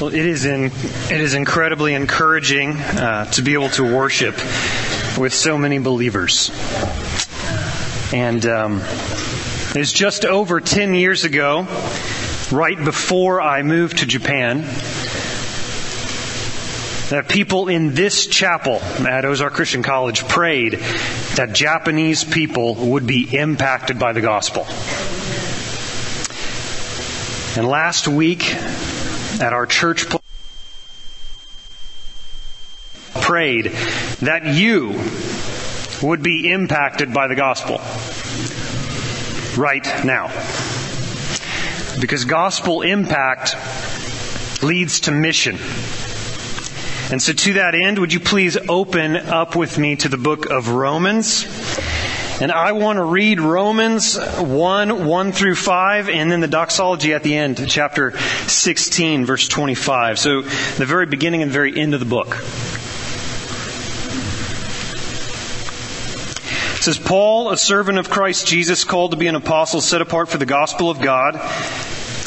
Well, it is in, it is incredibly encouraging uh, to be able to worship with so many believers. And um, it's just over 10 years ago, right before I moved to Japan, that people in this chapel at Ozark Christian College prayed that Japanese people would be impacted by the gospel. And last week, at our church prayed that you would be impacted by the gospel right now. Because gospel impact leads to mission. And so to that end, would you please open up with me to the book of Romans? And I want to read Romans 1, 1 through 5, and then the doxology at the end, chapter 16, verse 25. So the very beginning and very end of the book. It says, Paul, a servant of Christ Jesus, called to be an apostle, set apart for the gospel of God,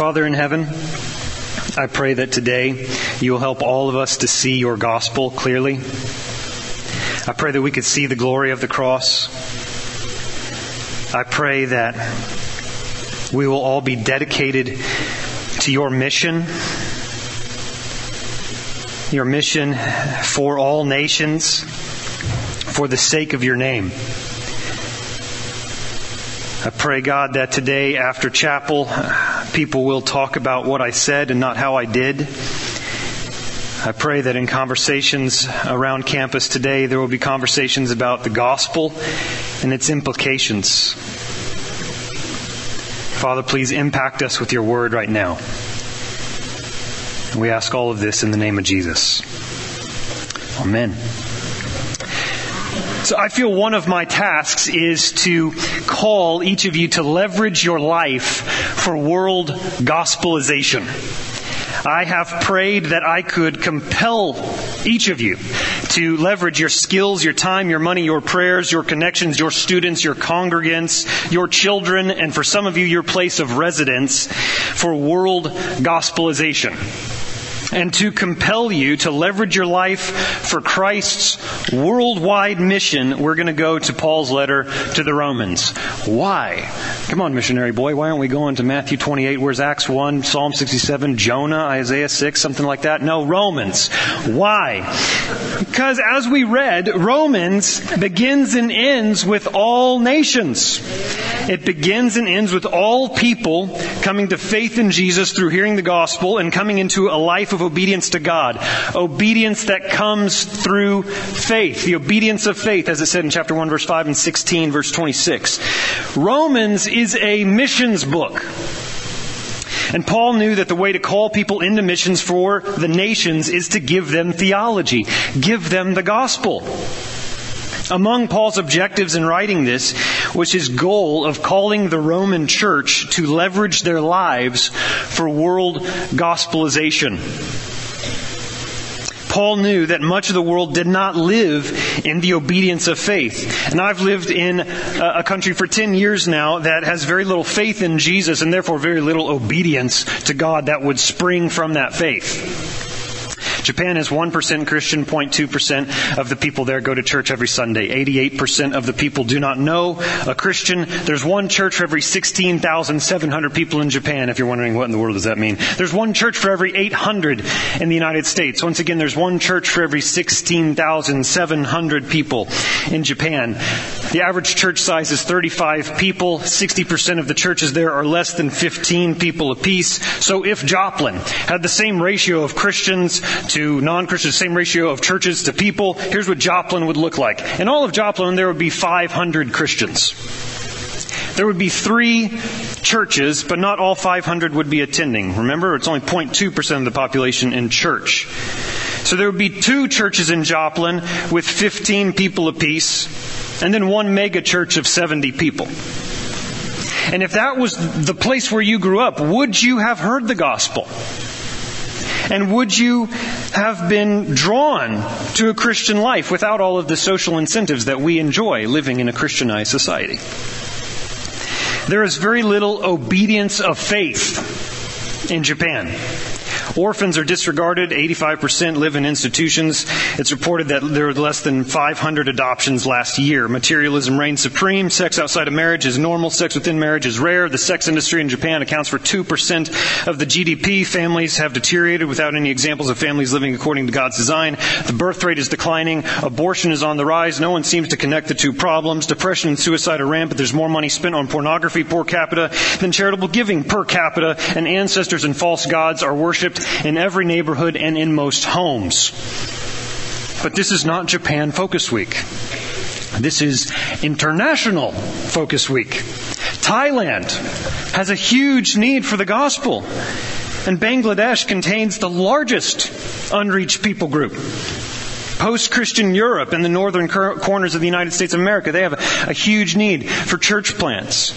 Father in heaven, I pray that today you will help all of us to see your gospel clearly. I pray that we could see the glory of the cross. I pray that we will all be dedicated to your mission, your mission for all nations, for the sake of your name. I pray, God, that today after chapel, people will talk about what I said and not how I did. I pray that in conversations around campus today, there will be conversations about the gospel and its implications. Father, please impact us with your word right now. We ask all of this in the name of Jesus. Amen. So I feel one of my tasks is to call each of you to leverage your life for world gospelization. I have prayed that I could compel each of you to leverage your skills, your time, your money, your prayers, your connections, your students, your congregants, your children, and for some of you, your place of residence for world gospelization and to compel you to leverage your life for Christ's worldwide mission, we're going to go to Paul's letter to the Romans. Why? Come on, missionary boy. Why aren't we going to Matthew 28? Where's Acts 1, Psalm 67, Jonah, Isaiah 6, something like that? No, Romans. Why? Because as we read, Romans begins and ends with all nations. It begins and ends with all people coming to faith in Jesus through hearing the gospel and coming into a life of obedience to God. Obedience that comes through faith. The obedience of faith, as it said in chapter 1 verse 5 and 16 verse 26. Romans is a missions book. And Paul knew that the way to call people into missions for the nations is to give them theology, give them the gospel. Among Paul's objectives in writing this was his goal of calling the Roman church to leverage their lives for world gospelization. Paul knew that much of the world did not live in the obedience of faith. And I've lived in a country for 10 years now that has very little faith in Jesus and therefore very little obedience to God that would spring from that faith. Japan is 1% Christian, 0.2% of the people there go to church every Sunday. 88% of the people do not know a Christian. There's one church for every 16,700 people in Japan, if you're wondering what in the world does that mean. There's one church for every 800 in the United States. Once again, there's one church for every 16,700 people in Japan. The average church size is 35 people. 60% of the churches there are less than 15 people apiece. So if Joplin had the same ratio of Christians to non-Christians, same ratio of churches to people, here's what Joplin would look like. In all of Joplin, there would be 500 Christians. There would be three churches, but not all 500 would be attending. Remember, it's only 0.2% of the population in church. So there would be two churches in Joplin with 15 people apiece, and then one mega church of 70 people. And if that was the place where you grew up, would you have heard the gospel? And would you have been drawn to a Christian life without all of the social incentives that we enjoy living in a Christianized society? There is very little obedience of faith in Japan. Orphans are disregarded. 85% live in institutions. It's reported that there were less than 500 adoptions last year. Materialism reigns supreme. Sex outside of marriage is normal. Sex within marriage is rare. The sex industry in Japan accounts for 2% of the GDP. Families have deteriorated without any examples of families living according to God's design. The birth rate is declining. Abortion is on the rise. No one seems to connect the two problems. Depression and suicide are rampant. There's more money spent on pornography per capita than charitable giving per capita. And ancestors and false gods are worshipped in every neighborhood and in most homes. But this is not Japan Focus Week. This is International Focus Week. Thailand has a huge need for the gospel. And Bangladesh contains the largest unreached people group. Post Christian Europe and the northern corners of the United States of America, they have a, a huge need for church plants.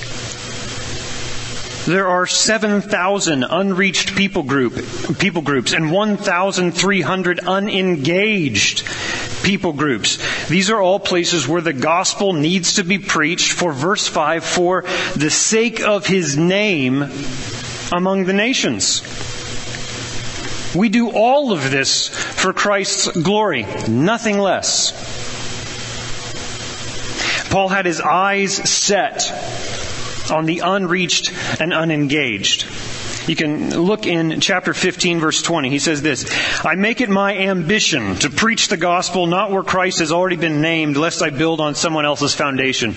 There are 7,000 unreached people group, people groups and 1,300 unengaged people groups. These are all places where the gospel needs to be preached for verse 5 for the sake of his name among the nations. We do all of this for Christ's glory, nothing less. Paul had his eyes set on the unreached and unengaged. You can look in chapter 15 verse 20. He says this, I make it my ambition to preach the gospel not where Christ has already been named, lest I build on someone else's foundation.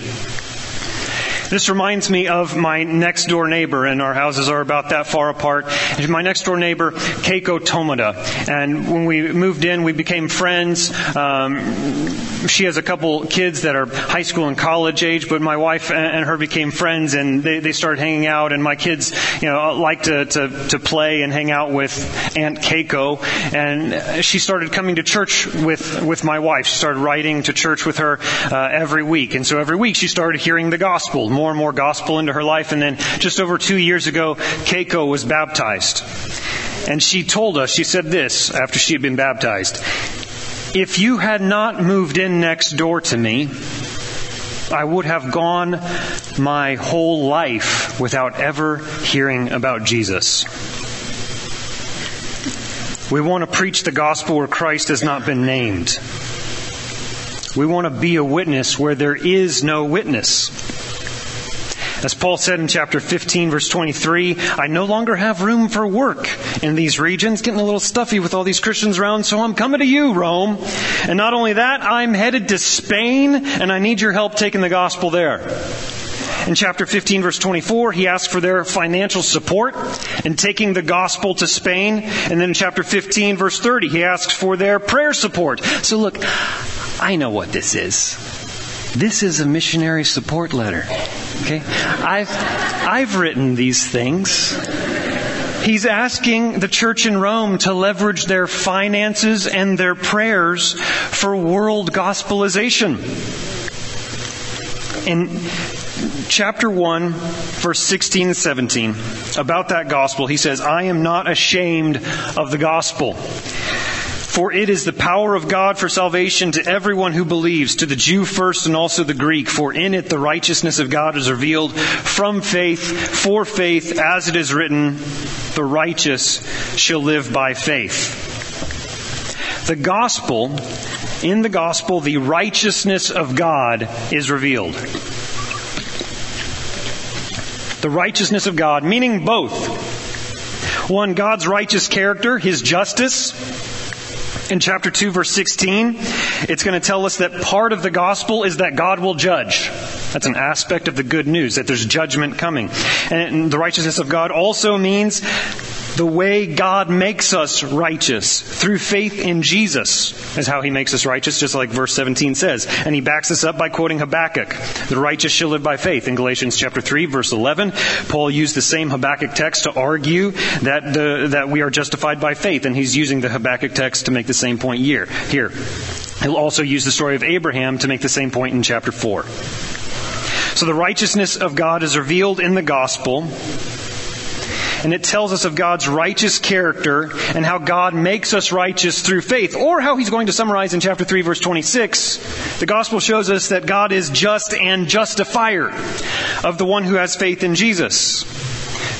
This reminds me of my next door neighbor, and our houses are about that far apart. My next door neighbor, Keiko Tomoda. And when we moved in, we became friends. Um, she has a couple kids that are high school and college age, but my wife and her became friends, and they, they started hanging out. And my kids, you know, like to, to, to play and hang out with Aunt Keiko. And she started coming to church with, with my wife. She started riding to church with her uh, every week. And so every week she started hearing the gospel more and more gospel into her life. And then just over two years ago, Keiko was baptized. And she told us, she said this after she had been baptized. If you had not moved in next door to me, I would have gone my whole life without ever hearing about Jesus. We want to preach the gospel where Christ has not been named. We want to be a witness where there is no witness. As Paul said in chapter 15 verse 23, I no longer have room for work in these regions, getting a little stuffy with all these Christians around, so I'm coming to you, Rome. And not only that, I'm headed to Spain, and I need your help taking the gospel there. In chapter 15 verse 24, he asks for their financial support in taking the gospel to Spain. And then in chapter 15 verse 30, he asks for their prayer support. So look, I know what this is. This is a missionary support letter. Okay? I've, I've written these things. He's asking the church in Rome to leverage their finances and their prayers for world gospelization. In chapter 1, verse 16 and 17, about that gospel, he says, I am not ashamed of the gospel. For it is the power of God for salvation to everyone who believes, to the Jew first and also the Greek. For in it the righteousness of God is revealed from faith, for faith, as it is written, the righteous shall live by faith. The gospel, in the gospel, the righteousness of God is revealed. The righteousness of God, meaning both. One, God's righteous character, His justice, in chapter 2 verse 16, it's going to tell us that part of the gospel is that God will judge. That's an aspect of the good news, that there's judgment coming. And the righteousness of God also means the way God makes us righteous through faith in Jesus is how he makes us righteous, just like verse 17 says. And he backs this up by quoting Habakkuk. The righteous shall live by faith. In Galatians chapter 3 verse 11, Paul used the same Habakkuk text to argue that the, that we are justified by faith. And he's using the Habakkuk text to make the same point here. Here. He'll also use the story of Abraham to make the same point in chapter 4. So the righteousness of God is revealed in the gospel and it tells us of God's righteous character and how God makes us righteous through faith, or how he's going to summarize in chapter 3 verse 26. The gospel shows us that God is just and justifier of the one who has faith in Jesus.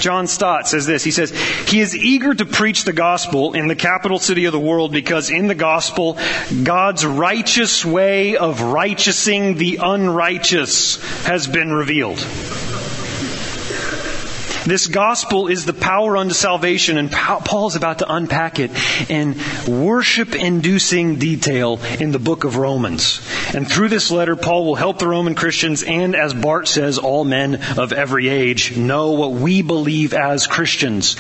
John Stott says this. He says, He is eager to preach the gospel in the capital city of the world because in the gospel, God's righteous way of righteousing the unrighteous has been revealed. This gospel is the power unto salvation, and Paul is about to unpack it in worship inducing detail in the book of Romans. And through this letter, Paul will help the Roman Christians and, as Bart says, all men of every age know what we believe as Christians.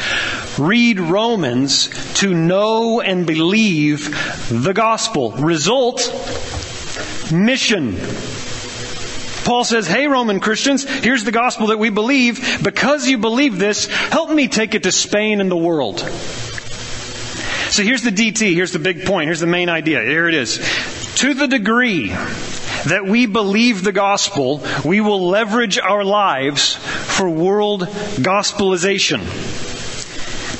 Read Romans to know and believe the gospel. Result, mission. Paul says, Hey, Roman Christians, here's the gospel that we believe. Because you believe this, help me take it to Spain and the world. So here's the DT. Here's the big point. Here's the main idea. Here it is. To the degree that we believe the gospel, we will leverage our lives for world gospelization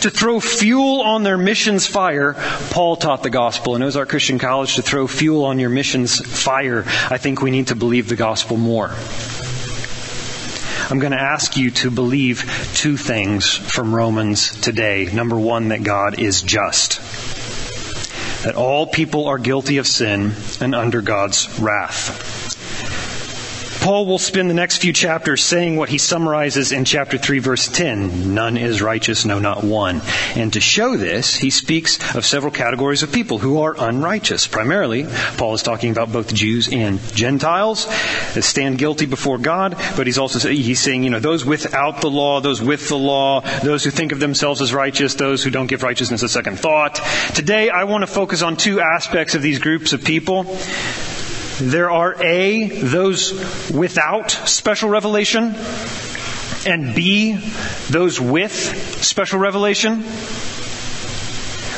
to throw fuel on their missions fire, Paul taught the gospel. And Ozark Christian College to throw fuel on your missions fire, I think we need to believe the gospel more. I'm going to ask you to believe two things from Romans today. Number one, that God is just. That all people are guilty of sin and under God's wrath. Paul will spend the next few chapters saying what he summarizes in chapter 3 verse 10. None is righteous, no not one. And to show this, he speaks of several categories of people who are unrighteous. Primarily, Paul is talking about both Jews and Gentiles that stand guilty before God, but he's also he's saying, you know, those without the law, those with the law, those who think of themselves as righteous, those who don't give righteousness a second thought. Today, I want to focus on two aspects of these groups of people there are A, those without special revelation, and B, those with special revelation.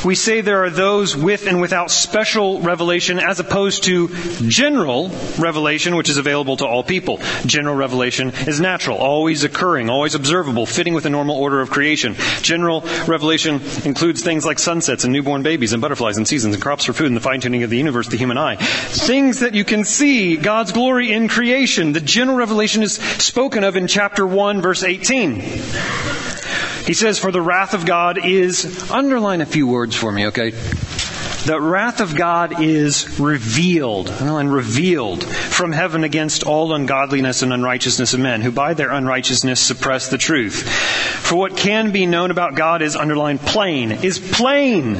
We say there are those with and without special revelation as opposed to general revelation, which is available to all people. General revelation is natural, always occurring, always observable, fitting with the normal order of creation. General revelation includes things like sunsets and newborn babies and butterflies and seasons and crops for food and the fine tuning of the universe, the human eye. Things that you can see God's glory in creation. The general revelation is spoken of in chapter 1 verse 18. He says, For the wrath of God is, underline a few words for me, okay? The wrath of God is revealed, and revealed from heaven against all ungodliness and unrighteousness of men, who by their unrighteousness suppress the truth. For what can be known about God is underlined plain, is plain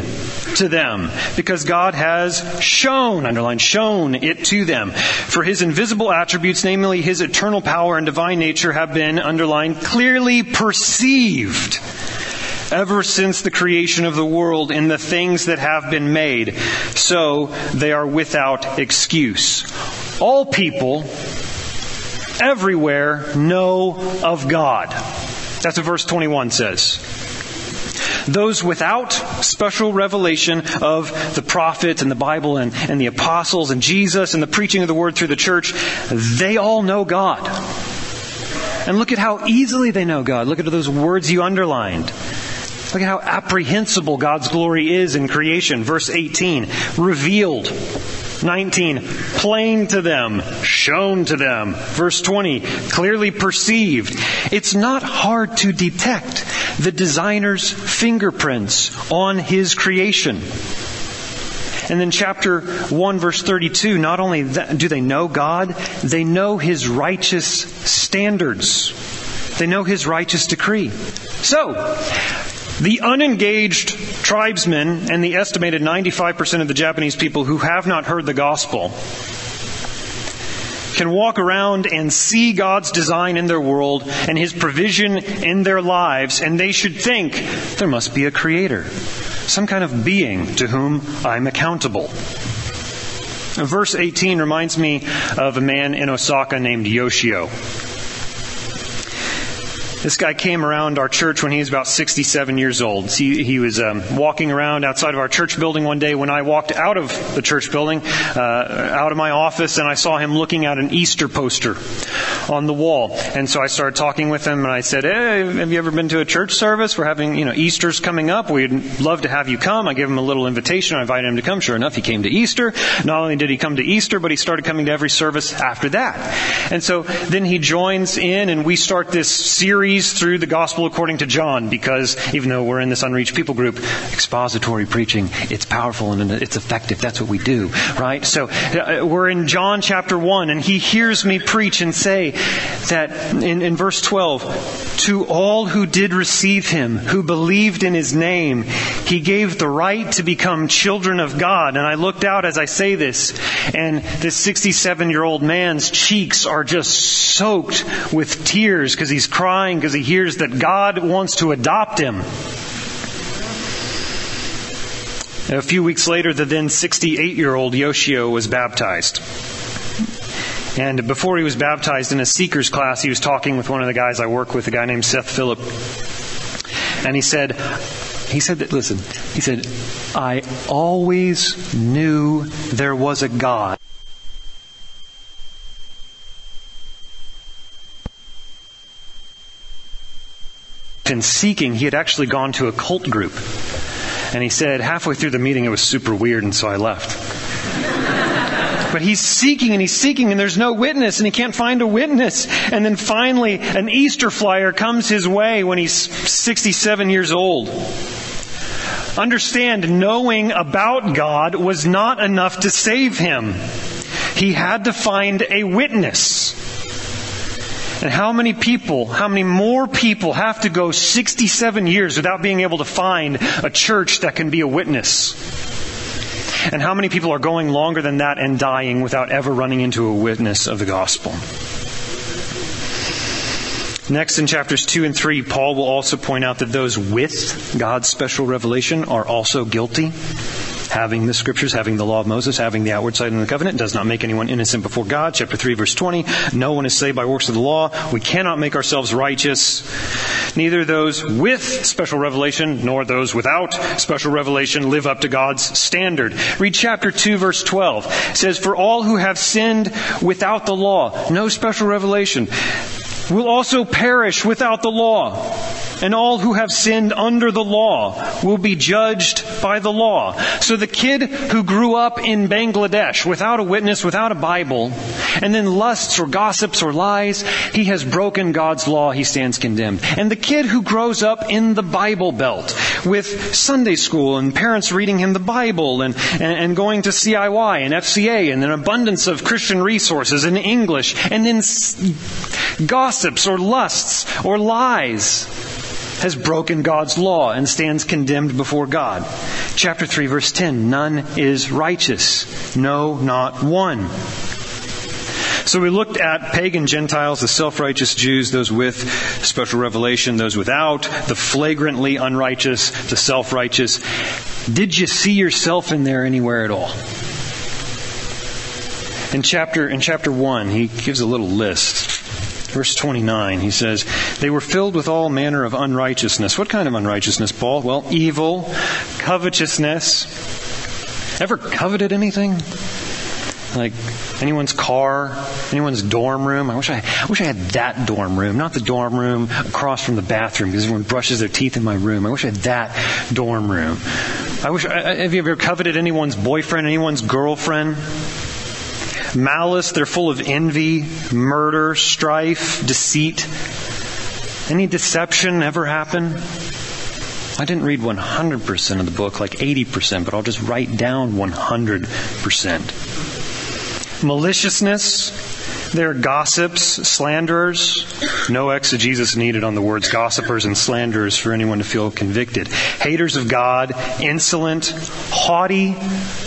to them, because God has shown, underlined, shown it to them. For his invisible attributes, namely his eternal power and divine nature, have been, underlined, clearly perceived ever since the creation of the world in the things that have been made. So they are without excuse. All people everywhere know of God. That's what verse 21 says. Those without special revelation of the prophets and the Bible and, and the apostles and Jesus and the preaching of the word through the church, they all know God. And look at how easily they know God. Look at those words you underlined. Look at how apprehensible God's glory is in creation. Verse 18, revealed. 19, plain to them, shown to them. Verse 20, clearly perceived. It's not hard to detect the designer's fingerprints on his creation. And then chapter 1 verse 32, not only do they know God, they know His righteous standards. They know His righteous decree. So, the unengaged tribesmen and the estimated 95% of the Japanese people who have not heard the gospel can walk around and see God's design in their world and His provision in their lives, and they should think there must be a creator, some kind of being to whom I'm accountable. Verse 18 reminds me of a man in Osaka named Yoshio. This guy came around our church when he was about 67 years old. He, he was um, walking around outside of our church building one day when I walked out of the church building, uh, out of my office, and I saw him looking at an Easter poster on the wall. And so I started talking with him, and I said, "Hey, have you ever been to a church service? We're having, you know, Easter's coming up. We'd love to have you come." I gave him a little invitation. I invited him to come. Sure enough, he came to Easter. Not only did he come to Easter, but he started coming to every service after that. And so then he joins in, and we start this series through the gospel according to John because even though we're in this unreached people group, expository preaching, it's powerful and it's effective. That's what we do, right? So uh, we're in John chapter 1 and he hears me preach and say that in, in verse 12, to all who did receive him, who believed in his name, he gave the right to become children of God. And I looked out as I say this and this 67 year old man's cheeks are just soaked with tears because he's crying because he hears that God wants to adopt him. A few weeks later, the then 68 year old Yoshio was baptized. And before he was baptized in a seeker's class, he was talking with one of the guys I work with, a guy named Seth Phillip. And he said, he said that, listen, he said, I always knew there was a God. In seeking, he had actually gone to a cult group. And he said, halfway through the meeting, it was super weird, and so I left. But he's seeking and he's seeking and there's no witness and he can't find a witness. And then finally an Easter flyer comes his way when he's 67 years old. Understand, knowing about God was not enough to save him. He had to find a witness. And how many people, how many more people have to go 67 years without being able to find a church that can be a witness? And how many people are going longer than that and dying without ever running into a witness of the gospel? Next, in chapters 2 and 3, Paul will also point out that those with God's special revelation are also guilty. Having the scriptures, having the law of Moses, having the outward sight of the covenant does not make anyone innocent before God. Chapter 3 verse 20. No one is saved by works of the law. We cannot make ourselves righteous. Neither those with special revelation nor those without special revelation live up to God's standard. Read chapter 2 verse 12. It says, For all who have sinned without the law, no special revelation, will also perish without the law and all who have sinned under the law will be judged by the law. So the kid who grew up in Bangladesh without a witness, without a Bible, and then lusts or gossips or lies, he has broken God's law, he stands condemned. And the kid who grows up in the Bible Belt with Sunday school and parents reading him the Bible and, and, and going to CIY and FCA and an abundance of Christian resources in English, and then gossips or lusts or lies has broken God's law and stands condemned before God. Chapter 3 verse 10, none is righteous. No, not one. So we looked at pagan Gentiles, the self-righteous Jews, those with special revelation, those without, the flagrantly unrighteous, the self-righteous. Did you see yourself in there anywhere at all? In chapter, in chapter 1, he gives a little list. Verse 29, he says, They were filled with all manner of unrighteousness. What kind of unrighteousness, Paul? Well, evil, covetousness. Ever coveted anything? Like anyone's car, anyone's dorm room. I wish I, I wish I had that dorm room, not the dorm room across from the bathroom because everyone brushes their teeth in my room. I wish I had that dorm room. I wish. Have you ever coveted anyone's boyfriend, anyone's girlfriend? Malice, they're full of envy, murder, strife, deceit. Any deception ever happen? I didn't read 100% of the book, like 80%, but I'll just write down 100%. Maliciousness, they're gossips, slanderers. No exegesis needed on the words gossipers and slanderers for anyone to feel convicted. Haters of God, insolent, haughty,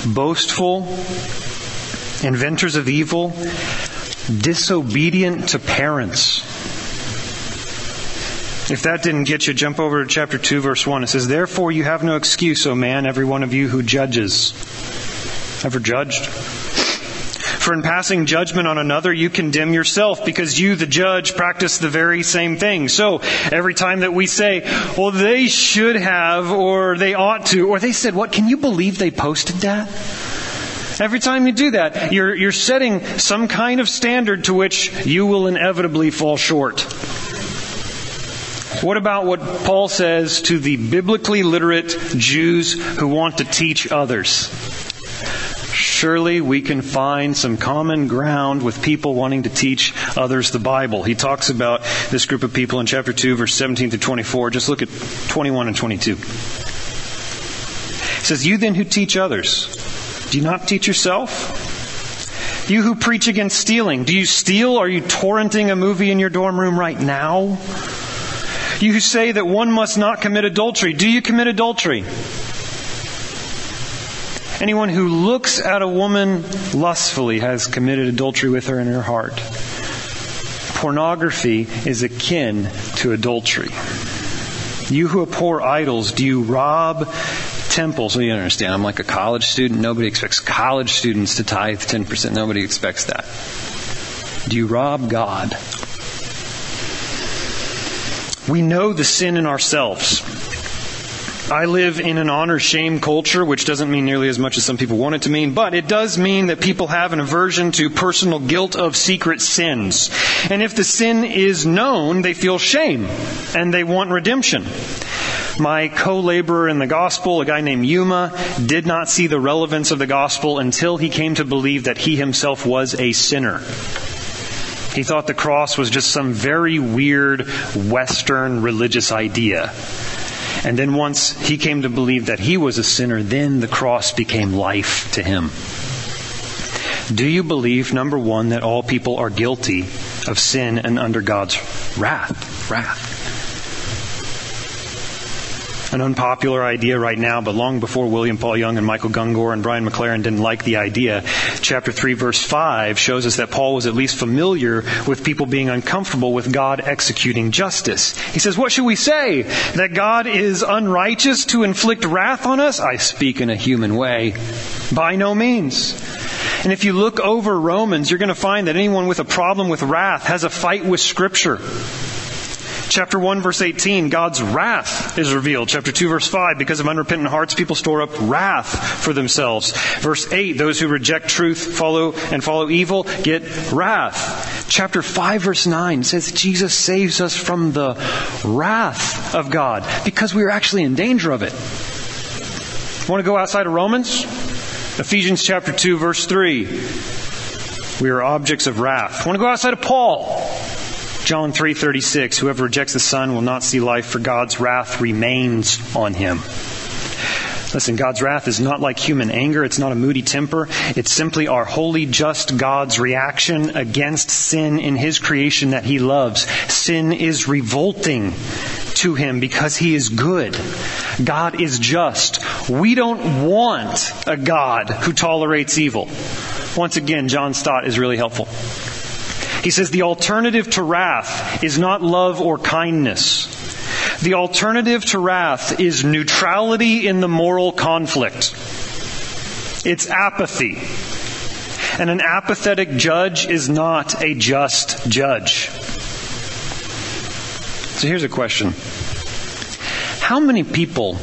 boastful, inventors of evil, disobedient to parents. If that didn't get you, jump over to chapter 2, verse 1. It says, Therefore you have no excuse, O man, every one of you who judges. Ever judged? For in passing judgment on another, you condemn yourself because you, the judge, practice the very same thing. So every time that we say, well, they should have, or they ought to, or they said, what, can you believe they posted that? Every time you do that, you're, you're setting some kind of standard to which you will inevitably fall short. What about what Paul says to the biblically literate Jews who want to teach others? Surely we can find some common ground with people wanting to teach others the Bible. He talks about this group of people in chapter 2, verse 17 to 24. Just look at 21 and 22. He says, You then who teach others, do you not teach yourself? You who preach against stealing, do you steal? Are you torrenting a movie in your dorm room right now? You who say that one must not commit adultery, do you commit adultery? Anyone who looks at a woman lustfully has committed adultery with her in her heart. Pornography is akin to adultery. You who abhor idols, do you rob temples? Well, you understand, I'm like a college student. Nobody expects college students to tithe 10%. Nobody expects that. Do you rob God? We know the sin in ourselves. I live in an honor shame culture, which doesn't mean nearly as much as some people want it to mean, but it does mean that people have an aversion to personal guilt of secret sins. And if the sin is known, they feel shame and they want redemption. My co-laborer in the gospel, a guy named Yuma, did not see the relevance of the gospel until he came to believe that he himself was a sinner. He thought the cross was just some very weird Western religious idea. And then once he came to believe that he was a sinner, then the cross became life to him. Do you believe, number one, that all people are guilty of sin and under God's wrath? Wrath an unpopular idea right now, but long before William Paul Young and Michael Gungor and Brian McLaren didn't like the idea, chapter 3 verse 5 shows us that Paul was at least familiar with people being uncomfortable with God executing justice. He says, what should we say? That God is unrighteous to inflict wrath on us? I speak in a human way. By no means. And if you look over Romans, you're going to find that anyone with a problem with wrath has a fight with Scripture. Chapter 1 verse 18, God's wrath is revealed. Chapter 2 verse 5, because of unrepentant hearts, people store up wrath for themselves. Verse 8, those who reject truth follow and follow evil get wrath. Chapter 5 verse 9 says Jesus saves us from the wrath of God because we are actually in danger of it. Want to go outside of Romans? Ephesians chapter 2 verse 3. We are objects of wrath. Want to go outside of Paul? John 3:36 Whoever rejects the son will not see life for God's wrath remains on him. Listen, God's wrath is not like human anger. It's not a moody temper. It's simply our holy, just God's reaction against sin in His creation that He loves. Sin is revolting to Him because He is good. God is just. We don't want a God who tolerates evil. Once again, John Stott is really helpful. He says the alternative to wrath is not love or kindness. The alternative to wrath is neutrality in the moral conflict. It's apathy. And an apathetic judge is not a just judge. So here's a question. How many people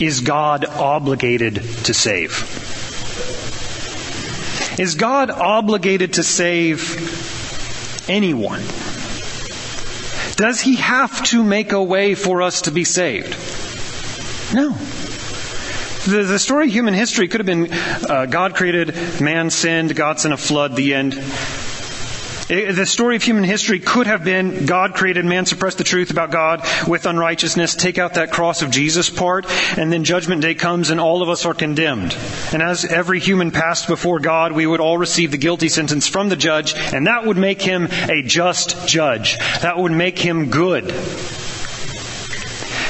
is God obligated to save? Is God obligated to save anyone. Does he have to make a way for us to be saved? No. The, the story of human history could have been uh, God created, man sinned, God sent a flood, the end. It, the story of human history could have been God created man, suppressed the truth about God with unrighteousness, take out that cross of Jesus part, and then judgment day comes and all of us are condemned. And as every human passed before God, we would all receive the guilty sentence from the judge, and that would make him a just judge. That would make him good.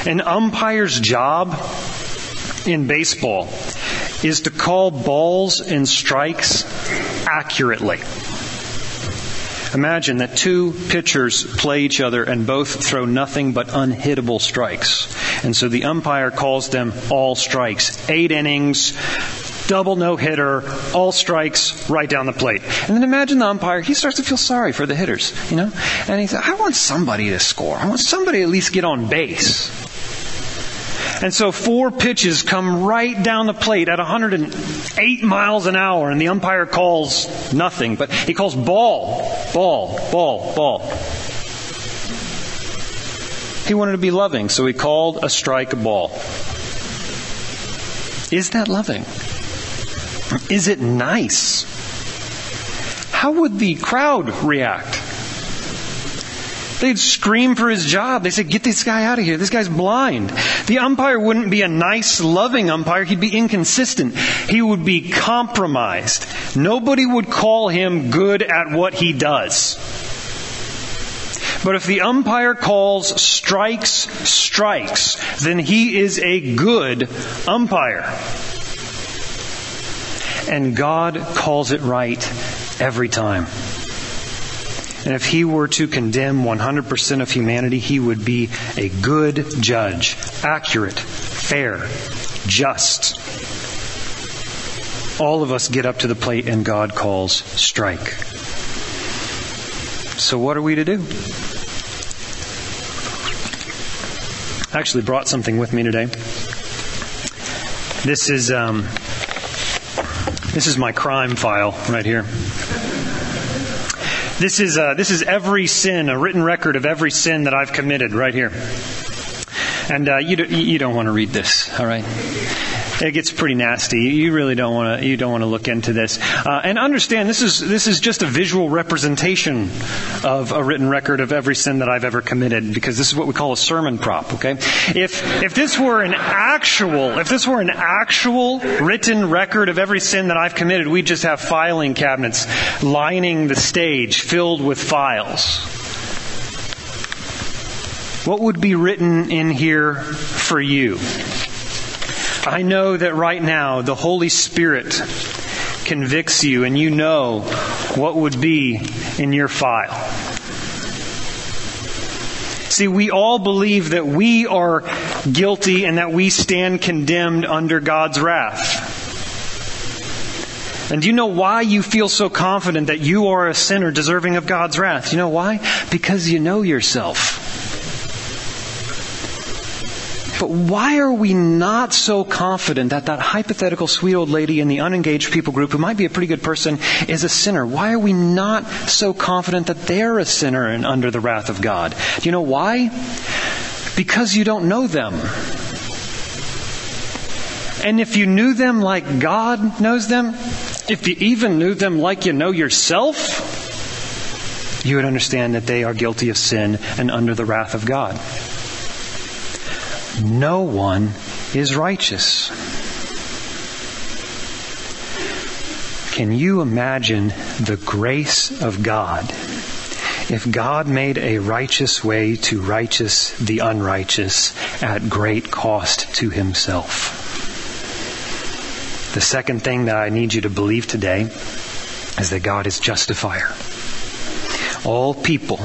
An umpire's job in baseball is to call balls and strikes accurately. Imagine that two pitchers play each other and both throw nothing but unhittable strikes. And so the umpire calls them all strikes. Eight innings, double no hitter, all strikes right down the plate. And then imagine the umpire, he starts to feel sorry for the hitters, you know? And he says, I want somebody to score. I want somebody to at least get on base. And so four pitches come right down the plate at 108 miles an hour, and the umpire calls nothing, but he calls ball, ball, ball, ball. He wanted to be loving, so he called a strike a ball. Is that loving? Is it nice? How would the crowd react? They'd scream for his job. They said, get this guy out of here. This guy's blind. The umpire wouldn't be a nice, loving umpire. He'd be inconsistent. He would be compromised. Nobody would call him good at what he does. But if the umpire calls strikes, strikes, then he is a good umpire. And God calls it right every time. And if he were to condemn 100% of humanity, he would be a good judge, accurate, fair, just. All of us get up to the plate and God calls strike. So what are we to do? I actually brought something with me today. This is um, this is my crime file right here. This is, uh, this is every sin, a written record of every sin that I've committed right here. And uh, you, do, you don't want to read this, all right? It gets pretty nasty. You really don't want to you don't want to look into this. Uh, and understand this is this is just a visual representation of a written record of every sin that I've ever committed because this is what we call a sermon prop. Okay, if if this were an actual if this were an actual written record of every sin that I've committed, we'd just have filing cabinets lining the stage filled with files. What would be written in here for you? I know that right now the Holy Spirit convicts you and you know what would be in your file. See, we all believe that we are guilty and that we stand condemned under God's wrath. And do you know why you feel so confident that you are a sinner deserving of God's wrath? You know why? Because you know yourself. But why are we not so confident that that hypothetical sweet old lady in the unengaged people group, who might be a pretty good person, is a sinner? Why are we not so confident that they're a sinner and under the wrath of God? Do you know why? Because you don't know them. And if you knew them like God knows them, if you even knew them like you know yourself, you would understand that they are guilty of sin and under the wrath of God no one is righteous. Can you imagine the grace of God if God made a righteous way to righteous the unrighteous at great cost to himself? The second thing that I need you to believe today is that God is justifier. All people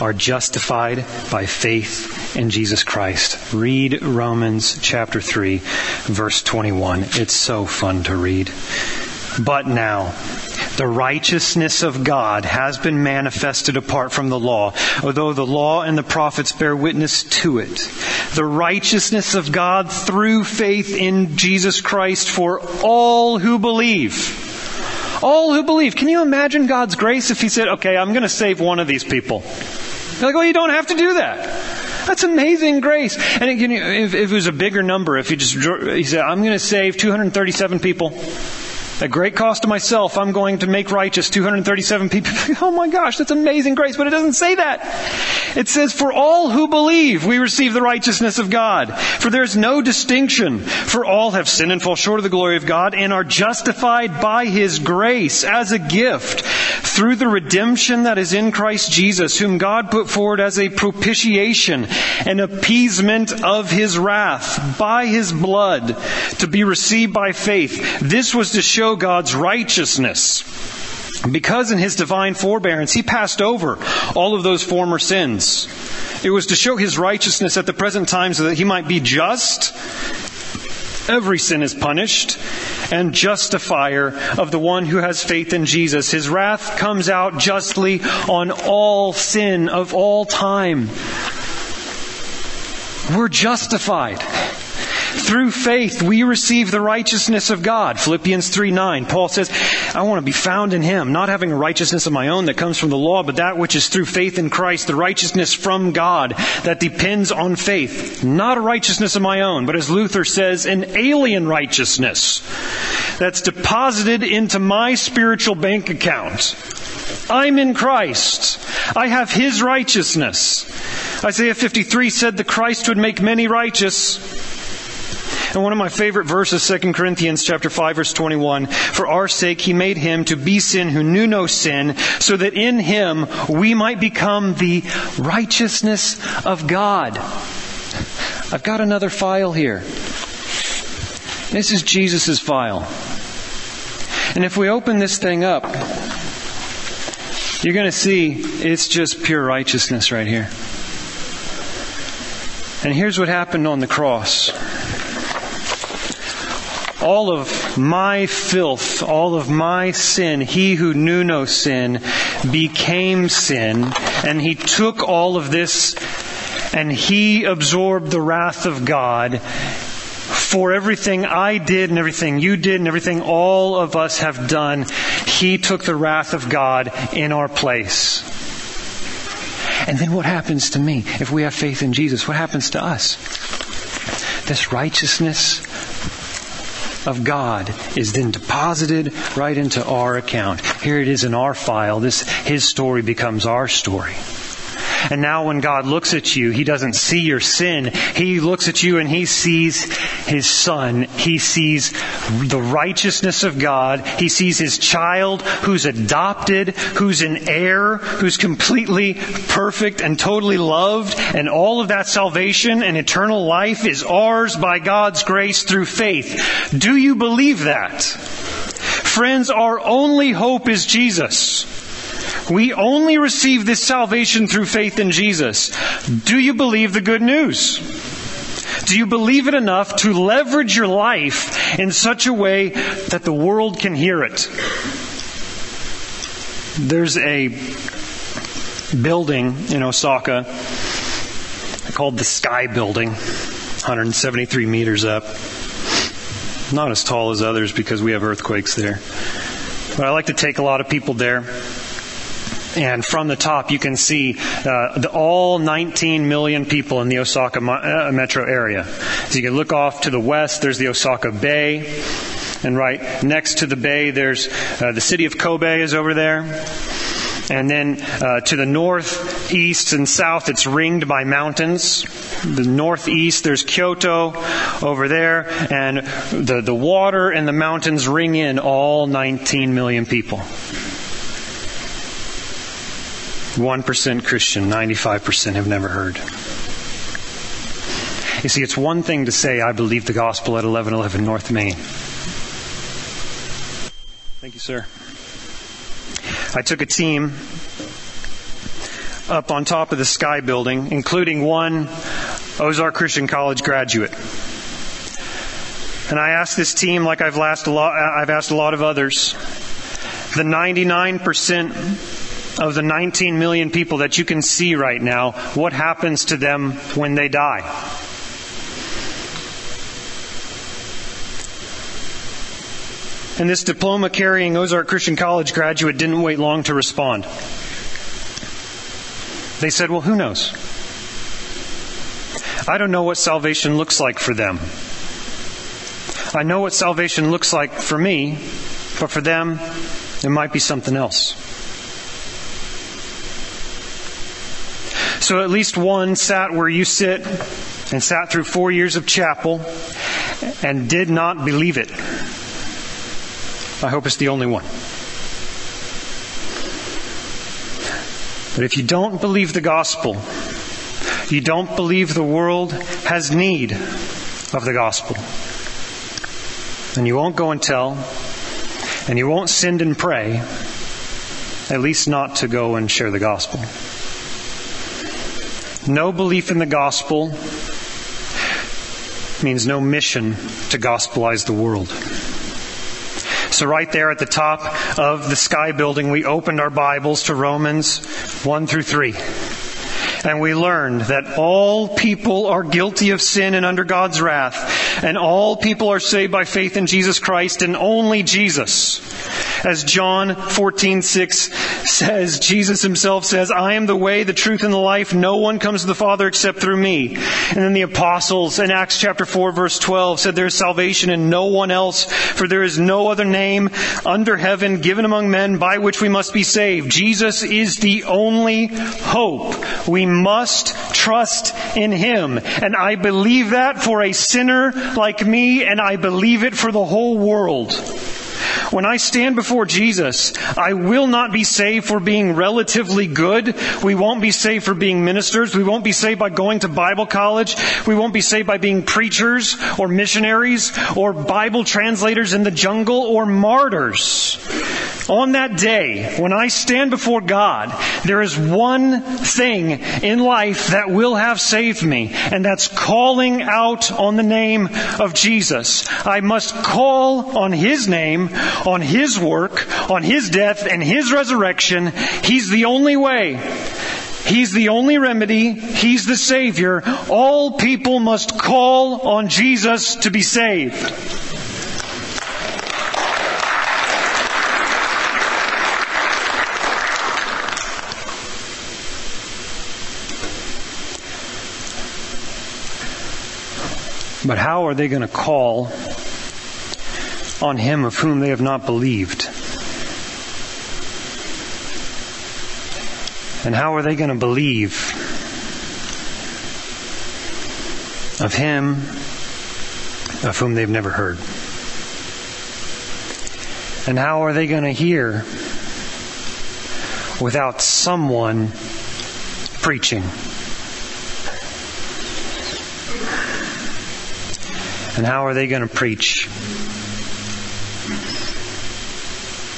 are justified by faith in Jesus Christ. Read Romans chapter 3, verse 21. It's so fun to read. But now, the righteousness of God has been manifested apart from the law, although the law and the prophets bear witness to it. The righteousness of God through faith in Jesus Christ for all who believe. All who believe. Can you imagine God's grace if He said, okay, I'm going to save one of these people? You're like, well, you don't have to do that. That's amazing grace. And again, if, if, it was a bigger number, if he just he said, I'm going to save 237 people, At great cost to myself, I'm going to make righteous 237 people. oh my gosh, that's amazing grace, but it doesn't say that. It says, for all who believe, we receive the righteousness of God. For there is no distinction. For all have sinned and fall short of the glory of God and are justified by His grace as a gift through the redemption that is in Christ Jesus, whom God put forward as a propitiation, an appeasement of His wrath by His blood to be received by faith. This was to show show God's righteousness. Because in his divine forbearance, he passed over all of those former sins. It was to show his righteousness at the present time so that he might be just. Every sin is punished and justifier of the one who has faith in Jesus. His wrath comes out justly on all sin of all time. We're justified. Through faith, we receive the righteousness of God. Philippians 3 9. Paul says, I want to be found in Him, not having a righteousness of my own that comes from the law, but that which is through faith in Christ, the righteousness from God that depends on faith. Not a righteousness of my own, but as Luther says, an alien righteousness that's deposited into my spiritual bank account. I'm in Christ. I have His righteousness. Isaiah 53 said the Christ would make many righteous. And one of my favorite verses, 2 Corinthians chapter 5 verse 21, for our sake he made him to be sin who knew no sin, so that in him we might become the righteousness of God. I've got another file here. This is Jesus' file. And if we open this thing up, you're going to see it's just pure righteousness right here. And here's what happened on the cross all of my filth, all of my sin, he who knew no sin became sin, and he took all of this and he absorbed the wrath of God for everything I did and everything you did and everything all of us have done. He took the wrath of God in our place. And then what happens to me if we have faith in Jesus? What happens to us? This righteousness of God is then deposited right into our account. Here it is in our file. This, his story becomes our story. And now when God looks at you, He doesn't see your sin. He looks at you and He sees His Son. He sees the righteousness of God. He sees His child who's adopted, who's an heir, who's completely perfect and totally loved. And all of that salvation and eternal life is ours by God's grace through faith. Do you believe that? Friends, our only hope is Jesus. We only receive this salvation through faith in Jesus. Do you believe the good news? Do you believe it enough to leverage your life in such a way that the world can hear it? There's a building in Osaka called the Sky Building, 173 meters up. Not as tall as others because we have earthquakes there. But I like to take a lot of people there and from the top, you can see uh, the, all 19 million people in the Osaka uh, metro area. So you can look off to the west, there's the Osaka Bay. And right next to the bay, there's uh, the city of Kobe is over there. And then uh, to the north, east, and south, it's ringed by mountains. The northeast, there's Kyoto over there, and the, the water and the mountains ring in all 19 million people. 1% Christian, 95% have never heard. You see, it's one thing to say, I believe the gospel at 1111 North Main. Thank you, sir. I took a team up on top of the Sky Building, including one Ozark Christian College graduate. And I asked this team, like I've asked a lot, I've asked a lot of others, the 99% of the 19 million people that you can see right now, what happens to them when they die? And this diploma carrying Ozark Christian College graduate didn't wait long to respond. They said, Well, who knows? I don't know what salvation looks like for them. I know what salvation looks like for me but for them, it might be something else. So at least one sat where you sit and sat through four years of chapel and did not believe it. I hope it's the only one. But if you don't believe the gospel, you don't believe the world has need of the gospel. And you won't go and tell, and you won't send and pray, at least not to go and share the gospel. No belief in the gospel means no mission to gospelize the world. So, right there at the top of the sky building, we opened our Bibles to Romans 1 through 3. And we learned that all people are guilty of sin and under God's wrath. And all people are saved by faith in Jesus Christ and only Jesus. As John 14:6 says, Jesus himself says, "I am the way, the truth and the life. No one comes to the Father except through me." And then the apostles in Acts chapter 4 verse 12 said there is salvation in no one else, for there is no other name under heaven given among men by which we must be saved. Jesus is the only hope. We must trust in him. And I believe that for a sinner like me and I believe it for the whole world. When I stand before Jesus, I will not be saved for being relatively good. We won't be saved for being ministers. We won't be saved by going to Bible college. We won't be saved by being preachers or missionaries or Bible translators in the jungle or martyrs. On that day, when I stand before God, there is one thing in life that will have saved me, and that's calling out on the name of Jesus. I must call on His name, on His work, on His death, and His resurrection. He's the only way. He's the only remedy. He's the Savior. All people must call on Jesus to be saved. But how are they going to call on him of whom they have not believed? And how are they going to believe of him of whom they've never heard? And how are they going to hear without someone preaching? And how are they going to preach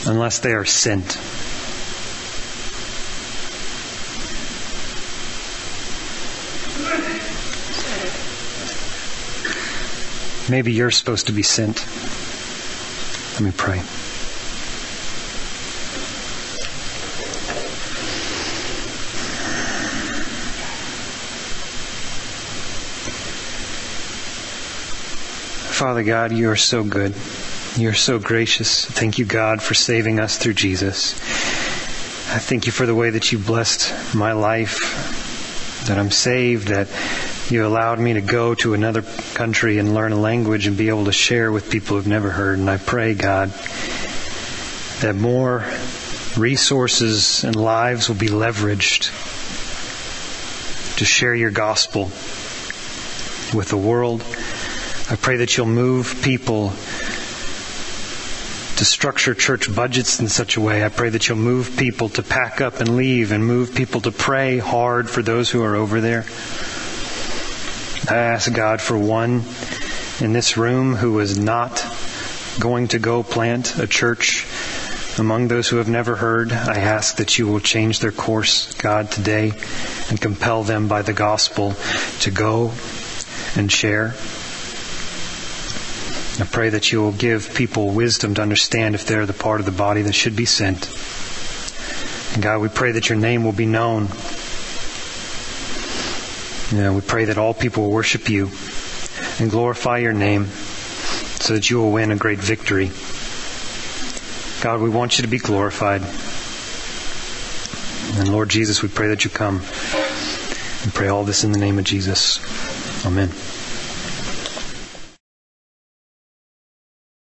unless they are sent? Maybe you're supposed to be sent. Let me pray. Father God, you are so good. You're so gracious. Thank you, God, for saving us through Jesus. I thank you for the way that you blessed my life, that I'm saved, that you allowed me to go to another country and learn a language and be able to share with people who've never heard. And I pray, God, that more resources and lives will be leveraged to share your gospel with the world I pray that you'll move people to structure church budgets in such a way. I pray that you'll move people to pack up and leave and move people to pray hard for those who are over there. I ask God for one in this room who is not going to go plant a church among those who have never heard. I ask that you will change their course, God, today and compel them by the gospel to go and share. I pray that you will give people wisdom to understand if they're the part of the body that should be sent. And God, we pray that your name will be known. You know, we pray that all people will worship you and glorify your name so that you will win a great victory. God, we want you to be glorified. And Lord Jesus, we pray that you come. We pray all this in the name of Jesus. Amen.